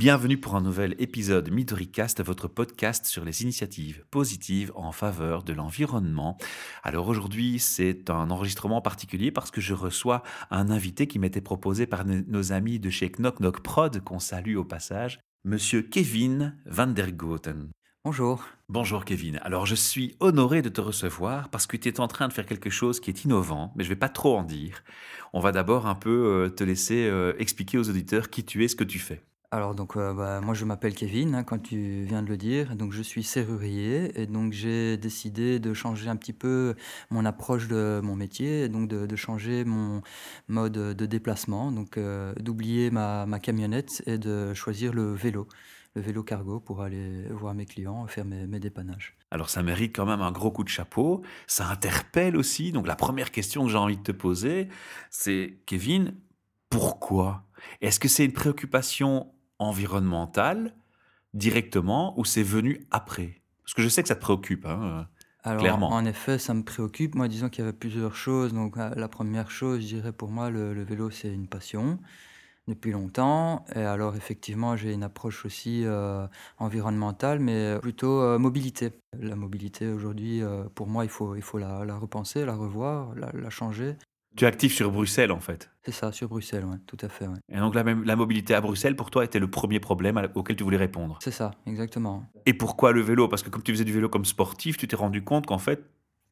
Bienvenue pour un nouvel épisode MidoriCast, votre podcast sur les initiatives positives en faveur de l'environnement. Alors aujourd'hui, c'est un enregistrement particulier parce que je reçois un invité qui m'était proposé par nos amis de chez Knock Knock Prod, qu'on salue au passage, monsieur Kevin van der Goten. Bonjour. Bonjour Kevin. Alors je suis honoré de te recevoir parce que tu es en train de faire quelque chose qui est innovant, mais je ne vais pas trop en dire. On va d'abord un peu euh, te laisser euh, expliquer aux auditeurs qui tu es, ce que tu fais. Alors donc euh, bah, moi je m'appelle Kevin, hein, quand tu viens de le dire, donc je suis serrurier et donc j'ai décidé de changer un petit peu mon approche de mon métier, et donc de, changer mon mode de déplacement, donc euh, d'oublier ma, camionnette et de choisir le vélo, le vélo cargo pour aller voir mes clients, faire mes, mes dépannages. Alors ça mérite quand même un gros coup de chapeau, ça interpelle aussi, donc la première question que j'ai envie de te poser, c'est Kevin, pourquoi? Est-ce que c'est une préoccupation environnementale directement ou c'est venu après? Parce que je sais que ça te préoccupe, hein, Alors, clairement. En effet, ça me préoccupe. Moi, disons qu'il y avait plusieurs choses. Donc, la première chose, je dirais pour moi, le, vélo, c'est une passion depuis longtemps. Et alors, effectivement, j'ai une approche aussi euh, environnementale, mais plutôt euh, mobilité. La mobilité, aujourd'hui, euh, pour moi, il faut, il faut la, la repenser, la revoir, la, la changer. Tu es actif sur Bruxelles, en fait. C'est ça, sur Bruxelles, oui, tout à fait. Et donc la, la, mobilité à Bruxelles, pour toi, était le premier problème auquel tu voulais répondre. C'est ça, exactement. Et pourquoi le vélo? Parce que comme tu faisais du vélo comme sportif, tu t'es rendu compte qu'en fait,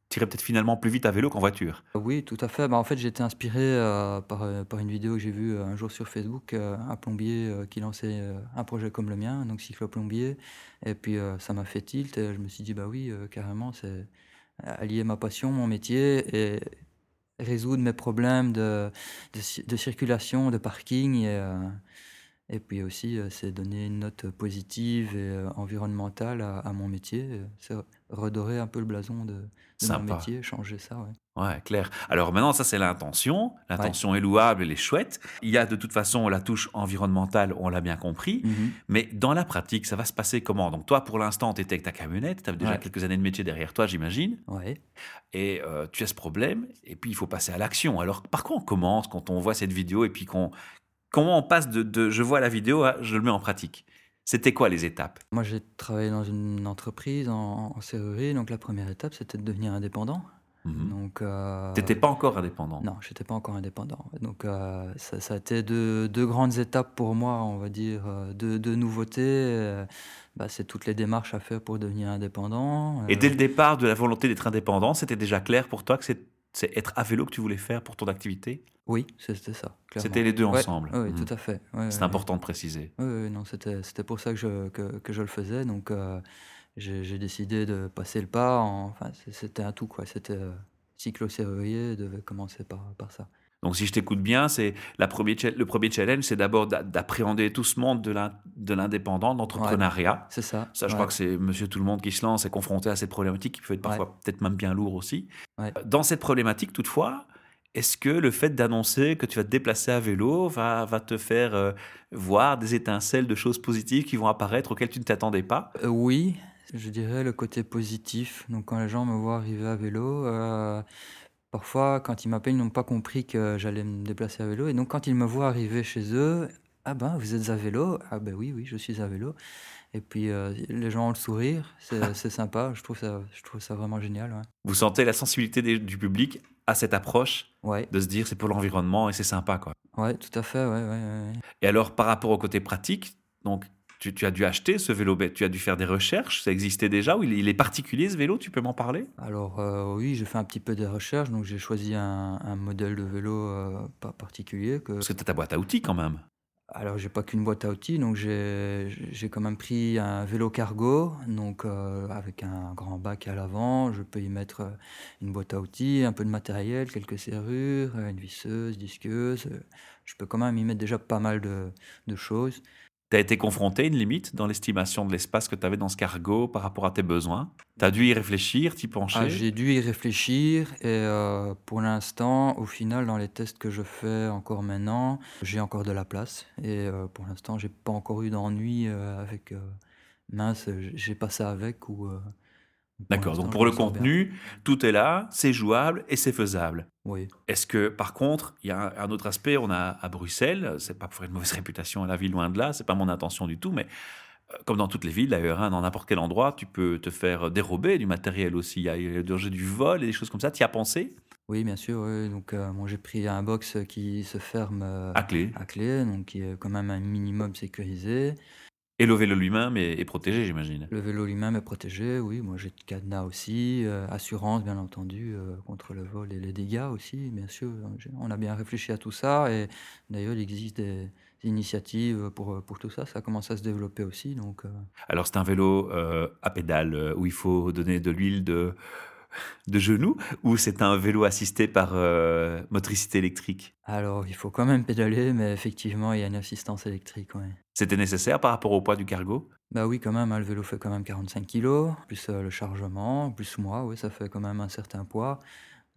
tu irais peut-être finalement plus vite à vélo qu'en voiture. Oui, tout à fait. Bah, en fait, j'ai été inspiré euh, par, euh, par, une vidéo que j'ai vue euh, un jour sur Facebook, un plombier qui lançait un projet comme le mien, donc cyclo-plombier. Et puis ça m'a fait tilt et je me suis dit, bah oui, carrément, c'est allier ma passion, mon métier et résoudre mes problèmes de, de, circulation, de parking. Et, euh, et puis aussi, euh, c'est donner une note positive et euh, environnementale à, à, mon métier. C'est redorer un peu le blason de, de mon métier, changer ça. Ouais. Ouais, clair. Alors maintenant, ça c'est l'intention. L'intention est louable, elle est chouette. Il y a de toute façon la touche environnementale, on l'a bien compris. Mhm. Mais dans la pratique, ça va se passer comment? Donc toi, pour l'instant, tu étais avec ta camionnette, tu as déjà quelques années de métier derrière toi, j'imagine. Ouais. Et euh, tu as ce problème, et puis il faut passer à l'action. Alors par quoi on commence quand on voit cette vidéo et puis qu'on... Comment on passe de, je vois la vidéo à je le mets en pratique c'était quoi les étapes? Moi, j'ai travaillé dans une entreprise en, en serrurerie. Donc, la première étape, c'était de devenir indépendant. Mhm. Donc, euh, T'étais pas encore indépendant? Non, j'étais pas encore indépendant. Donc, euh, ça, ça, a été deux, deux, grandes étapes pour moi, on va dire, euh, deux, de nouveautés. Bah, c'est toutes les démarches à faire pour devenir indépendant. Et dès le départ de la volonté d'être indépendant, c'était déjà clair pour toi que c'est être à vélo que tu voulais faire pour ton activité? Oui, c'était ça. C'était les deux ensemble. Oui, tout mhm. à fait. c'est important de préciser. Oui, non, c'était pour ça que je, que, que je le faisais. Donc, j'ai décidé de passer le pas. enfin, c'était un tout, quoi. C'était euh, cyclo-serrurier, devait commencer par, par ça. Donc, si je t'écoute bien, c'est le premier challenge, c'est d'abord d'appréhender tout ce monde de l'indépendant, de l'entrepreneuriat. c'est ça. Ça, je crois que c'est monsieur tout le monde qui se lance et confronté à cette problématique qui peut être parfois peut-être même bien lourd aussi. Dans cette problématique, toutefois, est-ce que le fait d'annoncer que tu vas te déplacer à vélo va, va te faire euh, voir des étincelles de choses positives qui vont apparaître auxquelles tu ne t'attendais pas? Euh, Oui, je dirais le côté positif. Donc quand les gens me voient arriver à vélo, euh, parfois quand ils m'appellent, ils n'ont pas compris que j'allais me déplacer à vélo. Et donc quand ils me voient arriver chez eux, ah ben vous êtes à vélo? Ah ben oui, oui, je suis à vélo. Et puis euh, les gens ont le sourire, c'est sympa, je trouve, ça, je trouve ça vraiment génial. Vous sentez la sensibilité du public à cette approche ouais. de se dire c'est pour l'environnement et c'est sympa quoi. Ouais, tout à fait, ouais, ouais, Et alors par rapport au côté pratique, donc tu, as dû acheter ce vélo, tu as dû faire des recherches, ça existait déjà ou il, est particulier ce vélo, tu peux m'en parler? Alors euh, oui, j'ai fait un petit peu de recherches, donc j'ai choisi un, modèle de vélo euh, pas particulier. Que... Parce que tu as ta boîte à outils quand même. Alors j'ai pas qu'une boîte à outils, donc j'ai quand même pris un vélo cargo, donc euh, avec un grand bac à l'avant, je peux y mettre une boîte à outils, un peu de matériel, quelques serrures, une visseuse, disqueuse. Je peux quand même y mettre déjà pas mal de, de choses. Tu as été confronté à une limite dans l'estimation de l'espace que tu avais dans ce cargo par rapport à tes besoins? Tu as dû y réfléchir, t'y pencher? Ah, J'ai dû y réfléchir et euh, pour l'instant, au final, dans les tests que je fais encore maintenant, j'ai encore de la place et euh, pour l'instant, j'ai pas encore eu d'ennui euh, avec mince, j'ai pas ça avec ou D'accord, donc pour le contenu, tout est là, c'est jouable et c'est faisable. Oui. Est-ce que, par contre, il y a un, autre aspect, on a à Bruxelles, c'est pas pour une mauvaise réputation à la ville, loin de là, c'est pas mon intention du tout, mais euh, comme dans toutes les villes, d'ailleurs, hein, dans n'importe quel endroit, tu peux te faire dérober du matériel aussi. Il y a danger du vol et des choses comme ça. Tu y as pensé? Oui, bien sûr. Donc, euh, j'ai pris un box qui se ferme euh, à clé. à clé, donc qui est quand même un minimum sécurisé. Et le vélo lui-même est, protégé, j'imagine. Le vélo lui-même est protégé, oui. Moi, j'ai le cadenas aussi, euh, assurance, bien entendu, euh, contre le vol et les dégâts aussi, bien sûr. On a bien réfléchi à tout ça et d'ailleurs, il existe des initiatives pour, pour tout ça. Ça commence à se développer aussi. Donc, euh. Alors, c'est un vélo à pédale où il faut donner de l'huile de, de genoux ou c'est un vélo assisté par euh, motricité électrique? Alors, il faut quand même pédaler, mais effectivement, il y a une assistance électrique. C'était nécessaire par rapport au poids du cargo? Bah oui, quand même, hein, le vélo fait quand même 45 kg, plus euh, le chargement, plus moi, oui, ça fait quand même un certain poids.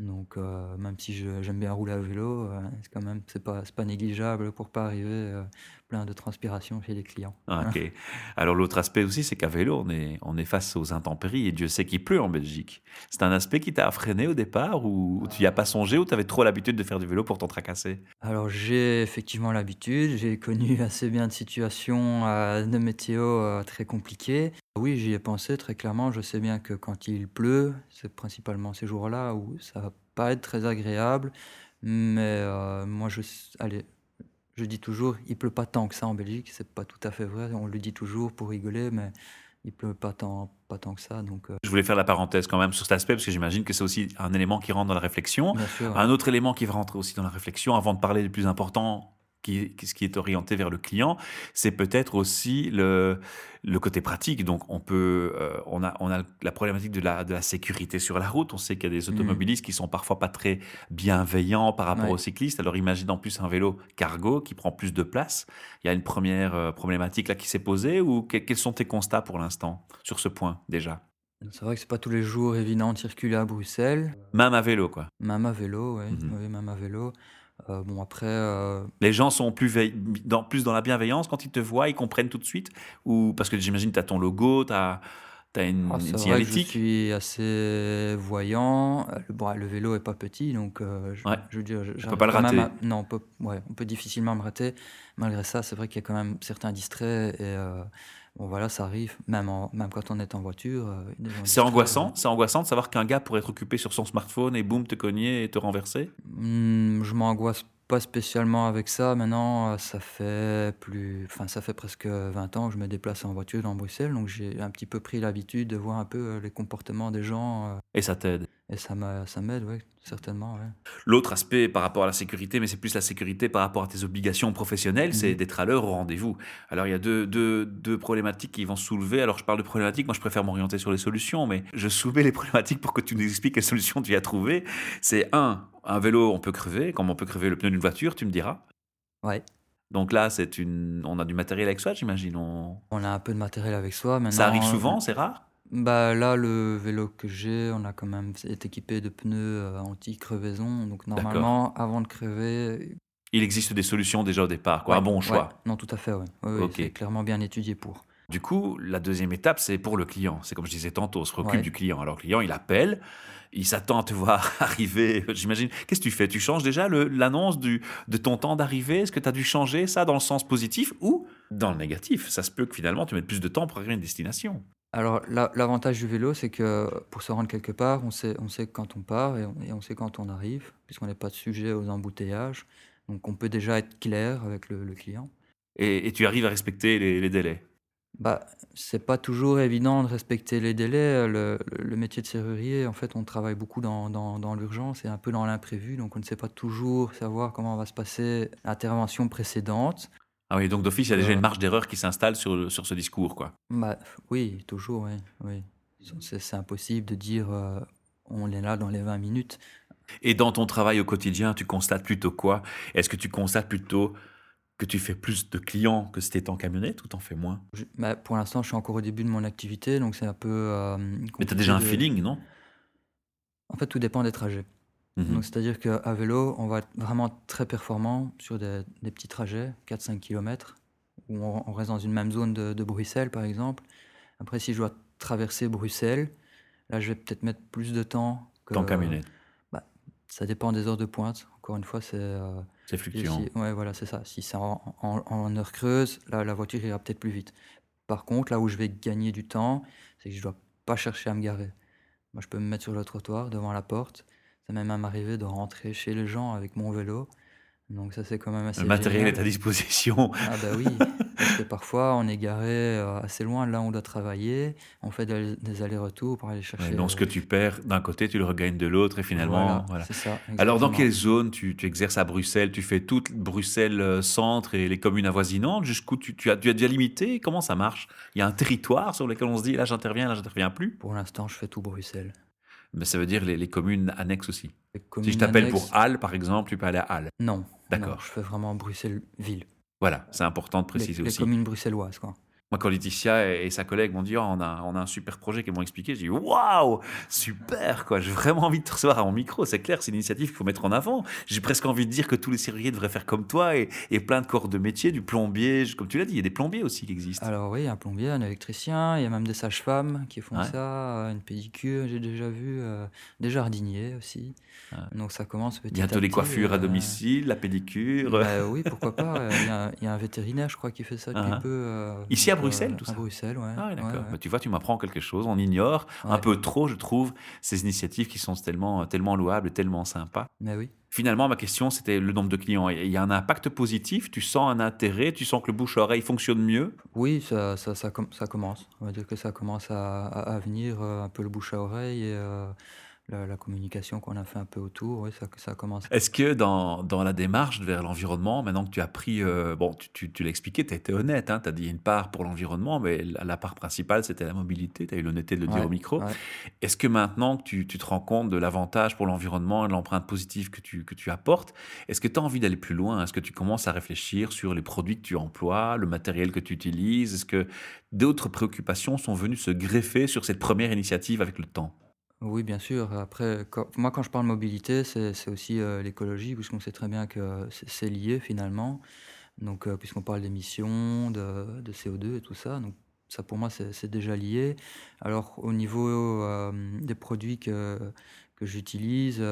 Donc, euh, même si j'aime bien rouler à vélo, euh, c'est quand même c'est pas, pas négligeable pour pas arriver euh, plein de transpiration chez les clients. Ah, ok. Alors l'autre aspect aussi, c'est qu'à vélo, on est, on est face aux intempéries et Dieu sait qu'il pleut en Belgique. C'est un aspect qui t'a freiné au départ ou tu n'y as pas songé ou tu avais trop l'habitude de faire du vélo pour t'en tracasser? Alors j'ai effectivement l'habitude, j'ai connu assez bien de situations de météo très compliquées. Oui, j'y ai pensé très clairement. Je sais bien que quand il pleut, c'est principalement ces jours-là où ça va pas être très agréable. Mais euh, moi, je, allez, je dis toujours, il pleut pas tant que ça en Belgique. C'est pas tout à fait vrai. On le dit toujours pour rigoler, mais il pleut pas tant, pas tant que ça. Donc, euh. Je voulais faire la parenthèse quand même sur cet aspect parce que j'imagine que c'est aussi un élément qui rentre dans la réflexion. Un autre élément qui va rentrer aussi dans la réflexion, avant de parler du plus important, qui, ce qui est orienté vers le client, c'est peut-être aussi le, le côté pratique. Donc, on peut, euh, on a, on a la problématique de la, de la sécurité sur la route. On sait qu'il y a des mmh. automobilistes qui sont parfois pas très bienveillants par rapport aux cyclistes. Alors, imagine en plus un vélo cargo qui prend plus de place. Il y a une première euh, problématique là qui s'est posée ou quels sont tes constats pour l'instant sur ce point déjà? C'est vrai que c'est pas tous les jours évident de circuler à Bruxelles. Même à vélo, quoi. Même à vélo, oui, mmh oui même à vélo. Euh, bon, après. Euh, les gens sont plus, dans, plus dans la bienveillance quand ils te voient, ils comprennent tout de suite Ou parce que j'imagine, tu as ton logo, tu as. As une, ah, signalétique. je suis assez voyant. Euh, le, bon, le vélo est pas petit, donc je, je, veux dire, je peux pas le rater. non, on peut, ouais, on peut difficilement me rater. Malgré ça, c'est vrai qu'il y a quand même certains distraits et Bon voilà, ça arrive, même, même quand on est en voiture. Euh, c'est angoissant, c'est angoissant de savoir qu'un gars pourrait être occupé sur son smartphone et boum, te cogner et te renverser mmh, Je m'angoisse pas spécialement avec ça. Maintenant, euh, ça fait plus, enfin, ça fait presque 20 ans que je me déplace en voiture dans Bruxelles, donc j'ai un petit peu pris l'habitude de voir un peu euh, les comportements des gens. Et ça t'aide Et ça m'aide, oui, certainement. L'autre aspect par rapport à la sécurité, mais c'est plus la sécurité par rapport à tes obligations professionnelles, c'est mmh. d'être à l'heure au rendez-vous. Alors il y a deux, deux, deux, problématiques qui vont se soulever. Alors je parle de problématiques, moi je préfère m'orienter sur les solutions, mais je soumets les problématiques pour que tu nous expliques quelles solutions tu as trouvées. C'est un, un vélo, on peut crever, comme on peut crever le pneu d'une voiture, tu me diras. Ouais. Donc là, c'est une, on a du matériel avec soi, j'imagine. On... a un peu de matériel avec soi. Maintenant, ça arrive souvent, c'est rare? Bah là, le vélo que j'ai, on a quand même est équipé de pneus euh, anti-crevaison. Donc normalement, avant de crever, il existe des solutions déjà au départ, quoi. un bon choix. Non, tout à fait, oui. oui C'est clairement bien étudié pour. Du coup, la deuxième étape, c'est pour le client. C'est comme je disais tantôt, on se recule du client. Alors, le client, il appelle, il s'attend à te voir arriver, j'imagine. Qu'est-ce que tu fais? Tu changes déjà l'annonce de ton temps d'arrivée? Est-ce que tu as dû changer ça dans le sens positif ou dans le négatif? Ça se peut que finalement, tu mettes plus de temps pour arriver à une destination. Alors, l'avantage du vélo, c'est que pour se rendre quelque part, on sait, on sait quand on part et on, sait quand on arrive, puisqu'on n'est pas de sujet aux embouteillages. Donc, on peut déjà être clair avec le, client. Et, tu arrives à respecter les délais? Bah, c'est pas toujours évident de respecter les délais. Le, métier de serrurier, en fait, on travaille beaucoup dans, dans, l'urgence et un peu dans l'imprévu, donc on ne sait pas toujours savoir comment va se passer l'intervention précédente. Ah oui, donc d'office, il y a déjà une marge d'erreur qui s'installe sur, sur ce discours, quoi. Bah, oui, toujours, oui. oui. C'est impossible de dire euh, on est là dans les 20 minutes. Et dans ton travail au quotidien, tu constates plutôt quoi? Est-ce que tu constates plutôt que tu fais plus de clients que si tu étais en camionnette ou t'en fais moins? Bah, Pour l'instant, je suis encore au début de mon activité, donc c'est un peu. Euh, Mais tu as déjà un feeling, non? En fait, tout dépend des trajets. Mmh c'est-à-dire qu'à vélo, on va être vraiment très performant sur des, petits trajets, 4-5 km, où on, reste dans une même zone de, Bruxelles, par exemple. Après, si je dois traverser Bruxelles, Là, je vais peut-être mettre plus de temps que Qu'en camionnette. bah, ça dépend des heures de pointe. Encore une fois, c'est, heu, C'est fluctuant. si ouais, voilà, c'est ça. Si c'est en en en heure creuse, là, la voiture ira peut-être plus vite. Par contre, là où je vais gagner du temps, c'est que je dois pas chercher à me garer. Moi, je peux me mettre sur le trottoir devant la porte. Ça m'est même arrivé de rentrer chez les gens avec mon vélo. Donc ça, c'est quand même Le assez matériel est à disposition. Ah bah oui, parce que parfois on est garé, heu, assez loin là où on doit travailler. On fait des allers-retours pour aller Ouais, chercher, donc ce que tu perds d'un côté, tu le regagnes de l'autre et finalement, voilà, voilà. c'est ça, Alors dans quelle zone tu tu exerces à Bruxelles? Tu fais toute Bruxelles, heu, centre et les communes avoisinantes? Jusqu'où tu tu as tu as déjà limité? Comment ça marche? Il y a un territoire sur lequel on se dit: «Là, j'interviens, là, j'interviens plus»? Pour l'instant, je fais tout Bruxelles. Mais ça veut dire les les communes annexes aussi? Les Si je t'appelle pour Halle, par exemple, tu peux aller à Halle? non, D'accord. je fais vraiment Bruxelles-Ville. Voilà, c'est important de Les préciser les aussi. communes bruxelloises, quoi. Moi, quand Laetitia et et sa collègue m'ont dit: «Oh, on a on a un super projet» qu'elles m'ont expliqué, j'ai dit: «Waouh! Super quoi, j'ai vraiment envie de te recevoir à mon micro». C'est clair, c'est une initiative qu'il faut mettre en avant. J'ai presque envie de dire que tous les serruriers devraient faire comme toi et et plein de corps de métier, du plombier, comme tu l'as dit, il y a des plombiers aussi qui existent. Alors oui, un plombier, un électricien, il y a même des sages-femmes qui font Ouais. ça, une pédicure, j'ai déjà vu, heu, des jardiniers aussi. Ouais. Donc ça commence petit Bientôt à les petit, coiffures à heu domicile, la pédicure. Bah oui, pourquoi pas, heu, il y a il y a un vétérinaire, je crois, qui fait ça Hein, hein. peu, Ici à Bruxelles, heu, tout à ça? Bruxelles, ouais, Ah ouais, d'accord. ouais. Bah, tu vois, tu m'apprends quelque chose. On ignore un peu trop, je trouve, ces initiatives qui sont tellement tellement louables et tellement sympas. Mais oui. Finalement, ma question, c'était le nombre de clients. Il y a un impact positif? Tu sens un intérêt? Tu sens que le bouche à oreille fonctionne mieux? Oui, ça ça ça com ça commence. On va dire que ça commence à à à venir, heu, un peu le bouche à oreille et heu, la la communication qu'on a fait un peu autour, oui, ça ça commence. Est-ce que dans dans la démarche vers l'environnement, maintenant que tu as pris, heu, bon, tu tu tu l'as expliqué, tu as été honnête, hein, tu as dit une part pour l'environnement, mais la la part principale, c'était la mobilité. Tu as eu l'honnêteté de le dire au micro. ouais. Est-ce que maintenant que tu tu te rends compte de l'avantage pour l'environnement et de l'empreinte positive que tu que tu apportes, est-ce que tu as envie d'aller plus loin? Est-ce que tu commences à réfléchir sur les produits que tu emploies, le matériel que tu utilises? Est-ce que d'autres préoccupations sont venues se greffer sur cette première initiative avec le temps? Oui, bien sûr. Après, moi, quand je parle mobilité, c'est aussi, heu, l'écologie, puisqu'on sait très bien que c'est c'est lié finalement. Donc heu, puisqu'on parle d'émissions, de de CO2 et tout ça, donc ça pour moi c'est déjà lié. Alors au niveau, des produits que que j'utilise,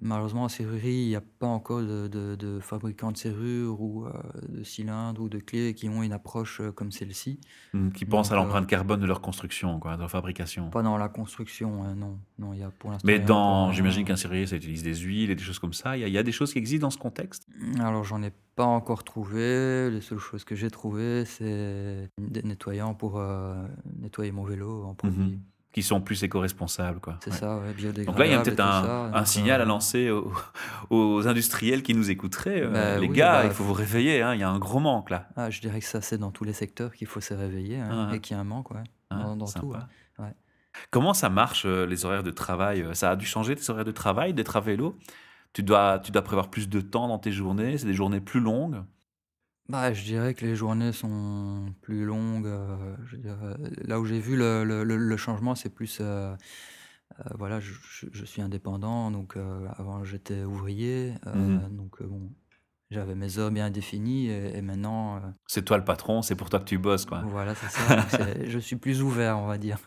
malheureusement en serrurerie, il y a pas encore de de de fabricants de serrures ou heu, de cylindres ou de clés qui ont une approche, heu, comme celle-ci. Mmh, qui pensent à Donc l'empreinte carbone de leur construction, quoi, de leur fabrication. pas dans la construction, heu, non. Non, y a pour Mais dans j'imagine qu'un serrurier, ça utilise des huiles et des choses comme ça. Il y a il y a des choses qui existent dans ce contexte? Mmh, alors j'en ai pas encore trouvé. Les seules choses que j'ai trouvées, c'est des nettoyants pour, nettoyer mon vélo en Mmh produit. Qui sont plus éco-responsables, quoi. C'est Ouais. ça, ouais, Donc là, il y a et peut-être un ça, un donc signal à heu lancer aux aux industriels qui nous écouteraient, heu: Bah «Les oui, gars, bah il faut vous réveiller, hein, il y a un gros manque là». Ah, je dirais que ça, c'est dans tous les secteurs qu'il faut se réveiller, hein, Hein, et hein. qu'il y a un manque, ouais, Hein, dans dans tout, ouais. Ouais. Comment ça marche, heu, les horaires de travail? Ça a dû changer tes horaires de travail d'être à vélo? Tu dois tu dois prévoir plus de temps dans tes journées? C'est des journées plus longues? Bah, je dirais que les journées sont plus longues, heu, je veux dire, heu, là où j'ai vu le le le le changement, c'est plus, heu, voilà, je je je suis indépendant, donc avant j'étais ouvrier, Mmh mh. donc bon, j'avais mes heures bien définies et et maintenant, C'est toi le patron, c'est pour toi que tu bosses, quoi. voilà, c'est ça, donc c'est je suis plus ouvert, on va dire.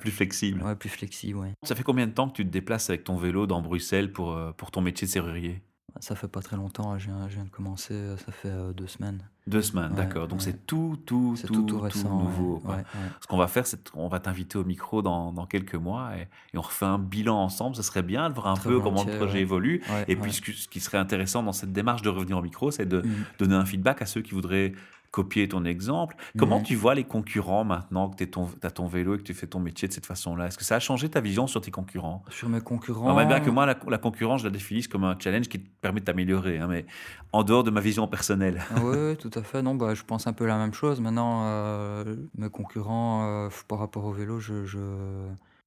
Plus flexible. Ouais, plus flexible, ouais. Ça fait combien de temps que tu te déplaces avec ton vélo dans Bruxelles pour, pour ton métier de serrurier? Ça fait pas très longtemps, je viens je viens de commencer, heu, ça fait, heu, 2 semaines. 2 semaines, Ouais, d'accord. Donc ouais. c'est tout, tout, tout, tout, récent, nouveau, ouais. Ce qu'on va faire, c'est qu'on va t'inviter au micro dans dans quelques mois et et on refait un bilan ensemble. Ce serait bien de voir un Très peu comment le projet évolue et puis ce qui serait intéressant dans cette démarche de revenir au micro, c'est de Mmh. donner un feedback à ceux qui voudraient copier ton exemple. Comment Mmh tu vois les concurrents maintenant que tu ton as ton vélo et que tu fais ton métier de cette façon-là? Est-ce que ça a changé ta vision sur tes concurrents? Sur mes Alors, même bien que concurrents moi, la la concurrence, je la définisse comme un challenge qui te permet de t'améliorer, hein, mais en dehors de ma vision personnelle. Ah ouais, tout à fait. Non, bah, je pense un peu la même chose. Maintenant, heu, mes concurrents, heu, par rapport au vélo, je je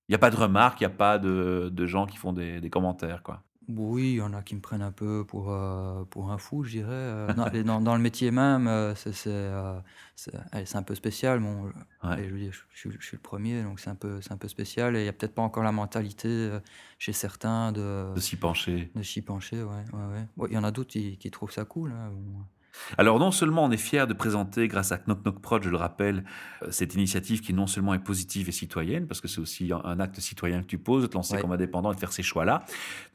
Il y a pas de remarques, il y a pas de de gens qui font des des commentaires, quoi? Oui, il y en a qui me prennent un peu pour, heu, pour un fou, je dirais, heu, dans et dans dans le métier même, heu, c'est c'est, heu, c'est allez, c'est un peu spécial. Bon, Ouais. allez, je veux dire, je je suis je suis le premier, donc c'est un peu c'est un peu spécial et il y a peut-être pas encore la mentalité, chez certains de De s'y pencher. de s'y pencher, ouais, ouais, ouais. Il y en a d'autres qui qui trouvent ça cool, hein, bon. Alors non seulement on est fier de présenter, grâce à Knock Knock Prod, je le rappelle, euh, cette initiative qui non seulement est positive et citoyenne, parce que c'est aussi un, acte citoyen que tu poses, de te lancer Ouais. comme indépendant et de faire ces choix-là.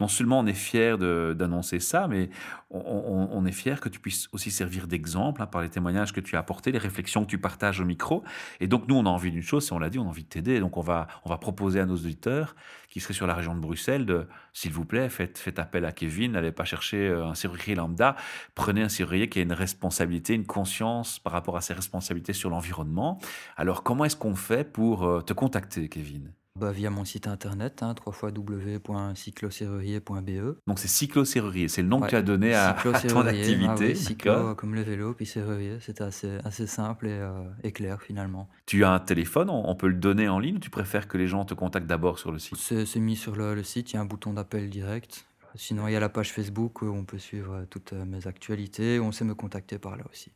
Non seulement on est fier d'annoncer ça, mais on, on- on est fier que tu puisses aussi servir d'exemple hein, par les témoignages que tu as apportés, les réflexions que tu partages au micro. Et donc nous, on a envie d'une chose, c'est on l'a dit, on a envie de t'aider. Donc on va, on va proposer à nos auditeurs qui seraient sur la région de Bruxelles de, s'il vous plaît, faites, faites appel à Kevin, n'allez pas chercher euh, un serrurier lambda, prenez un serrurier qui a une responsabilité, une conscience par rapport à ses responsabilités sur l'environnement. Alors comment est-ce qu'on fait pour euh, te contacter, Kevin? Bah, via mon site internet, hein, www.cycloserrurier.be. Donc c'est cyclo-serrurier, c'est le nom que tu as donné à, à ton Cyclo-serrurier, activité. ah oui, d'accord cyclo comme le vélo, puis serrurier, c'était assez, assez simple et, euh, et clair finalement. Tu as un téléphone, on, peut le donner en ligne ou tu préfères que les gens te contactent d'abord sur le site? C'est c'est mis sur le, le site, il y a un bouton d'appel direct. Sinon, il y a la page Facebook où on peut suivre euh, toutes euh, mes actualités, on sait me contacter par là aussi.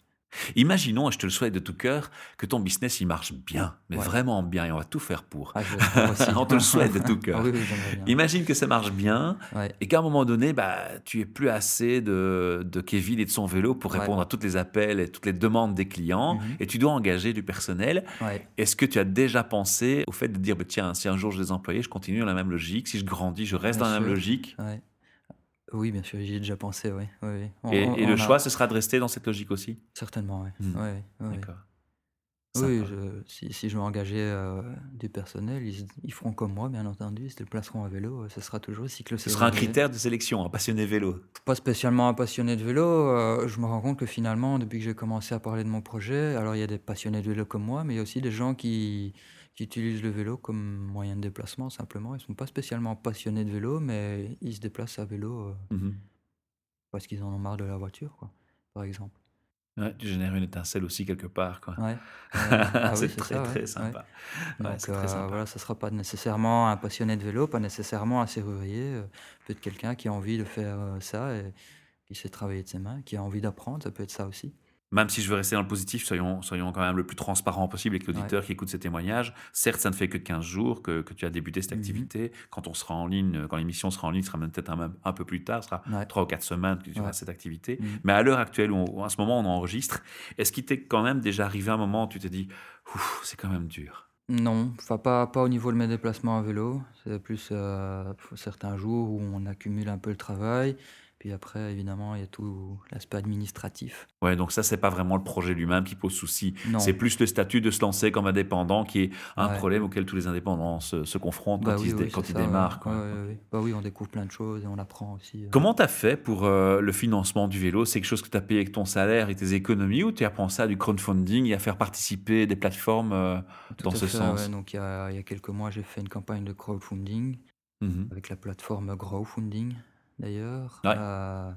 Imaginons, et je te le souhaite de tout cœur, que ton business il marche bien, mais Ouais. vraiment bien, et on va tout faire pour. Ah. On te le souhaite de tout cœur. Ah oui, oui. Imagine que ça marche bien Ouais. et qu'à un moment donné, bah, tu es plus assez de, de Kevin et de son vélo pour Ouais. répondre à toutes les appels et toutes les demandes des clients Mhm. et tu dois engager du personnel. Est-ce que tu as déjà pensé au fait de dire, bah, tiens, si un jour je les employés, je continue dans la même logique, si je grandis, je reste Bien dans la même logique? Oui, bien sûr, j'y ai déjà pensé, oui. oui, oui. On- Et, on- et on le a- choix, ce sera de rester dans cette logique aussi? Certainement, oui. Hmm. Oui, Sympa. je- si, si je veux engager euh, du personnel, ils, ils feront comme moi, bien entendu, ils se déplaceront à vélo, euh, ce sera toujours cycle Ce sera un critère de sélection, un passionné vélo. Pas spécialement un passionné de vélo, euh, je me rends compte que finalement, depuis que j'ai commencé à parler de mon projet, alors il y a des passionnés de vélo comme moi, mais il y a aussi des gens qui, qui utilisent le vélo comme moyen de déplacement, simplement. Ils sont pas spécialement passionnés de vélo, mais ils se déplacent à vélo euh, Mhm. parce qu'ils en ont marre de la voiture, quoi, par exemple. Ouais, tu génères une étincelle aussi quelque part. quoi. Ouais. Ah c'est très ça, ouais, très ouais. sympa. Donc c'est très euh, sympa. voilà, ça sera pas nécessairement un passionné de vélo, pas nécessairement un serrurier, euh, peut-être quelqu'un qui a envie de faire euh, ça et qui sait travailler de ses mains, qui a envie d'apprendre, ça peut être ça aussi. Même si je veux rester dans le positif, soyons, soyons quand même le plus transparent possible avec l'auditeur qui écoute ces témoignages. Certes, ça ne fait que 15 jours que, que tu as débuté cette Mhm. activité. Quand on sera en ligne, quand l'émission sera en ligne, ce sera même peut-être un, un peu plus tard, ce sera Ouais. 3 ou 4 semaines que tu Ouais. auras cette activité. Mhm. Mais à l'heure actuelle, où on- à ce moment où on enregistre, est-ce qu'il t'est quand même déjà arrivé un moment où tu t'es dit, c'est quand même dur? Non, enfin pas, pas au niveau de mes déplacements à vélo, c'est plus euh, certains jours où on accumule un peu le travail, puis après évidemment il y a tout l'aspect administratif. Ouais, donc ça, c'est pas vraiment le projet lui-même qui pose souci. C'est plus le statut de se lancer comme indépendant qui est un Ouais. problème auquel tous les indépendants se, se confrontent Bah quand oui, ils, oui, quand ça, démarrent. Ouais, ouais. Bah oui, on découvre plein de choses et on apprend aussi. euh. Comment tu as fait pour euh, le financement du vélo? C'est quelque chose que tu as payé avec ton salaire et tes économies ou tu as pensé à du crowdfunding et à faire participer des plateformes euh, dans ce fait, sens? Donc il y a, il y a quelques mois, j'ai fait une campagne de crowdfunding Mhm. avec la plateforme Growfunding d'ailleurs. Ouais. Euh,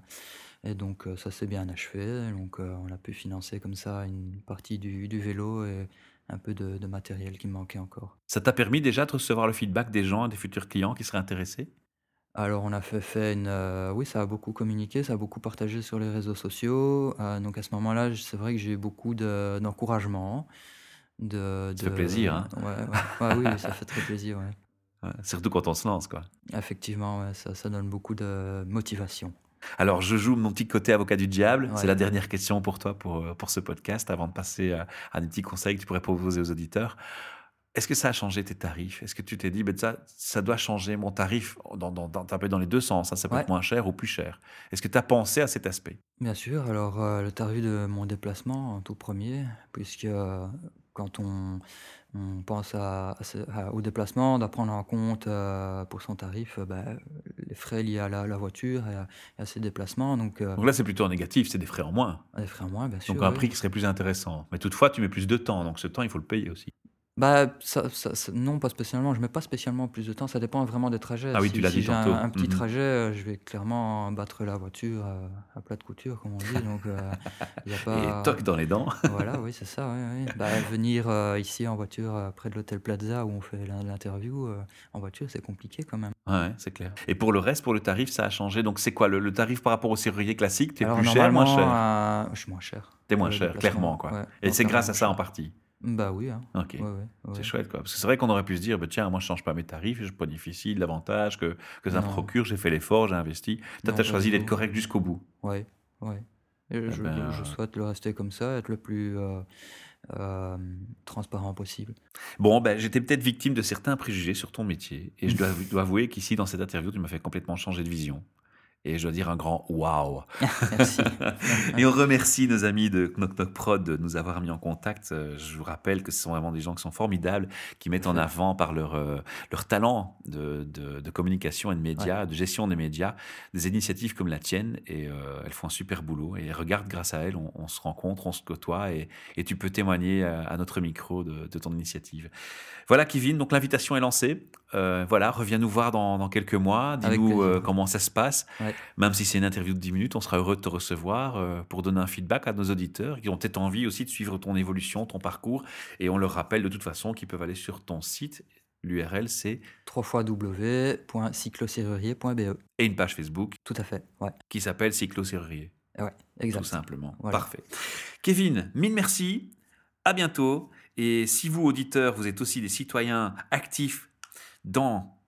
et donc euh, ça s'est bien achevé. Donc euh, on a pu financer comme ça une partie du, du vélo et un peu de, de matériel qui me manquait encore. Ça t'a permis déjà de recevoir le feedback des gens, des futurs clients qui seraient intéressés? Alors on a fait, fait une... euh, oui, ça a beaucoup communiqué, ça a beaucoup partagé sur les réseaux sociaux. Euh, donc à ce moment-là, c'est vrai que j'ai eu beaucoup de- d'encouragement. De, Ça fait plaisir, hein. Ouais, ouais. Ouais, oui, oui, ça fait très plaisir, ouais. Ouais, Surtout quand on se lance. quoi. Effectivement, ouais, ça, ça donne beaucoup de motivation. Alors, je joue mon petit côté avocat du diable. C'est la dernière question pour toi, pour, euh, pour ce podcast, avant de passer à, à des petits conseils que tu pourrais proposer aux auditeurs. Est-ce que ça a changé tes tarifs? Est-ce que tu t'es dit, ben ça, ça doit changer mon tarif dans, dans, dans, dans les deux sens, hein, ça peut Ouais. être moins cher ou plus cher. Est-ce que tu as pensé à cet aspect? Bien sûr, alors euh, le tarif de mon déplacement en tout premier, puisque euh, quand on, on pense à, à ce- à- au déplacement, doit prendre en compte euh, pour son tarif euh, bah, les frais liés à la, la voiture et à, et à ses déplacements, donc euh, Donc là, c'est plutôt en négatif, c'est des frais en moins. des frais en moins, bien sûr. Donc un oui. prix qui serait plus intéressant. Mais toutefois, tu mets plus de temps, donc ce temps, il faut le payer aussi. Bah, ça, ça- ça- non, pas spécialement. Je mets pas spécialement plus de temps. Ça dépend vraiment des trajets. Ah oui, si, tu l'as si dit un, tantôt. un petit Mhm. trajet, euh, je vais clairement battre la voiture euh, à plat de couture, comme on dit. Donc, euh, il y a pas. Et toc dans les dents. Voilà, oui, c'est ça. Oui, oui. Bah, venir euh, ici en voiture euh, près de l'hôtel Plaza où on fait l'in- l'interview euh, en voiture, c'est compliqué quand même. Ouais, c'est clair. Et pour le reste, pour le tarif, ça a changé. Donc c'est quoi le, le tarif par rapport au serrurier classique? Tu es Alors, plus cher, moins cher? euh, je suis moins cher. T'es moins cher, clairement. quoi. ouais. Et c'est grâce à ça en partie? Bah oui. Hein. Ok. Ouais, ouais, ouais. C'est chouette, quoi. Parce que c'est vrai qu'on aurait pu se dire, bah, tiens, moi, je change pas mes tarifs, je bénéficie de l'avantage que, que ça me procure, j'ai fait l'effort, j'ai investi. Toi, tu as choisi d'être correct jusqu'au bout. Ouais, ouais. Et Eh je ben, je souhaite le rester comme ça, être le plus, heu, hem, transparent possible. bon, ben, j'étais peut-être victime de certains préjugés sur ton métier et je dois dois avouer qu'ici, dans cette interview, tu m'as fait complètement changer de vision et je dois dire un grand waouh! Merci. Et on remercie nos amis de Knock Knock Prod de nous avoir mis en contact. Euh, Je vous rappelle que ce sont vraiment des gens qui sont formidables, qui mettent en avant par leur, euh, leur talent de, de- de communication et de médias, de gestion des médias, des initiatives comme la tienne. Et euh, elles font un super boulot. Et regarde, grâce à elles, on, on se rencontre, on se côtoie et, et tu peux témoigner à, à notre micro de, de ton initiative. Voilà, Kevin, donc l'invitation est lancée. Euh, voilà, reviens nous voir dans, dans quelques mois. Dis-nous euh, comment ça se passe. Ouais. Même si c'est une interview de 10 minutes, on sera heureux de te recevoir euh, pour donner un feedback à nos auditeurs qui ont peut-être envie aussi de suivre ton évolution, ton parcours. Et on leur rappelle de toute façon qu'ils peuvent aller sur ton site. L'URL, c'est 3 www.cycloserrurier.be. et une page Facebook Tout à fait, ouais. qui s'appelle Cyclo Serrurier, Ouais, tout simplement. Voilà. Parfait. Kevin, mille merci. À bientôt. Et si vous, auditeurs, vous êtes aussi des citoyens actifs dans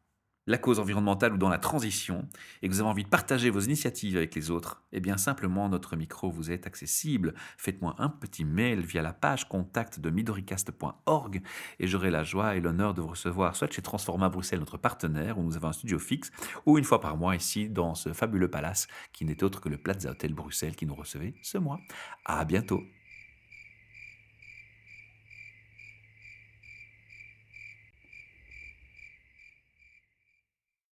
la cause environnementale ou dans la transition et que vous avez envie de partager vos initiatives avec les autres, eh bien simplement notre micro vous est accessible. Faites-moi un petit mail via la page contact de midoricast.org et j'aurai la joie et l'honneur de vous recevoir soit chez Transforma Bruxelles, notre partenaire, où nous avons un studio fixe, ou une fois par mois ici dans ce fabuleux palace qui n'est autre que le Plaza Hotel Bruxelles qui nous recevait ce mois. À bientôt.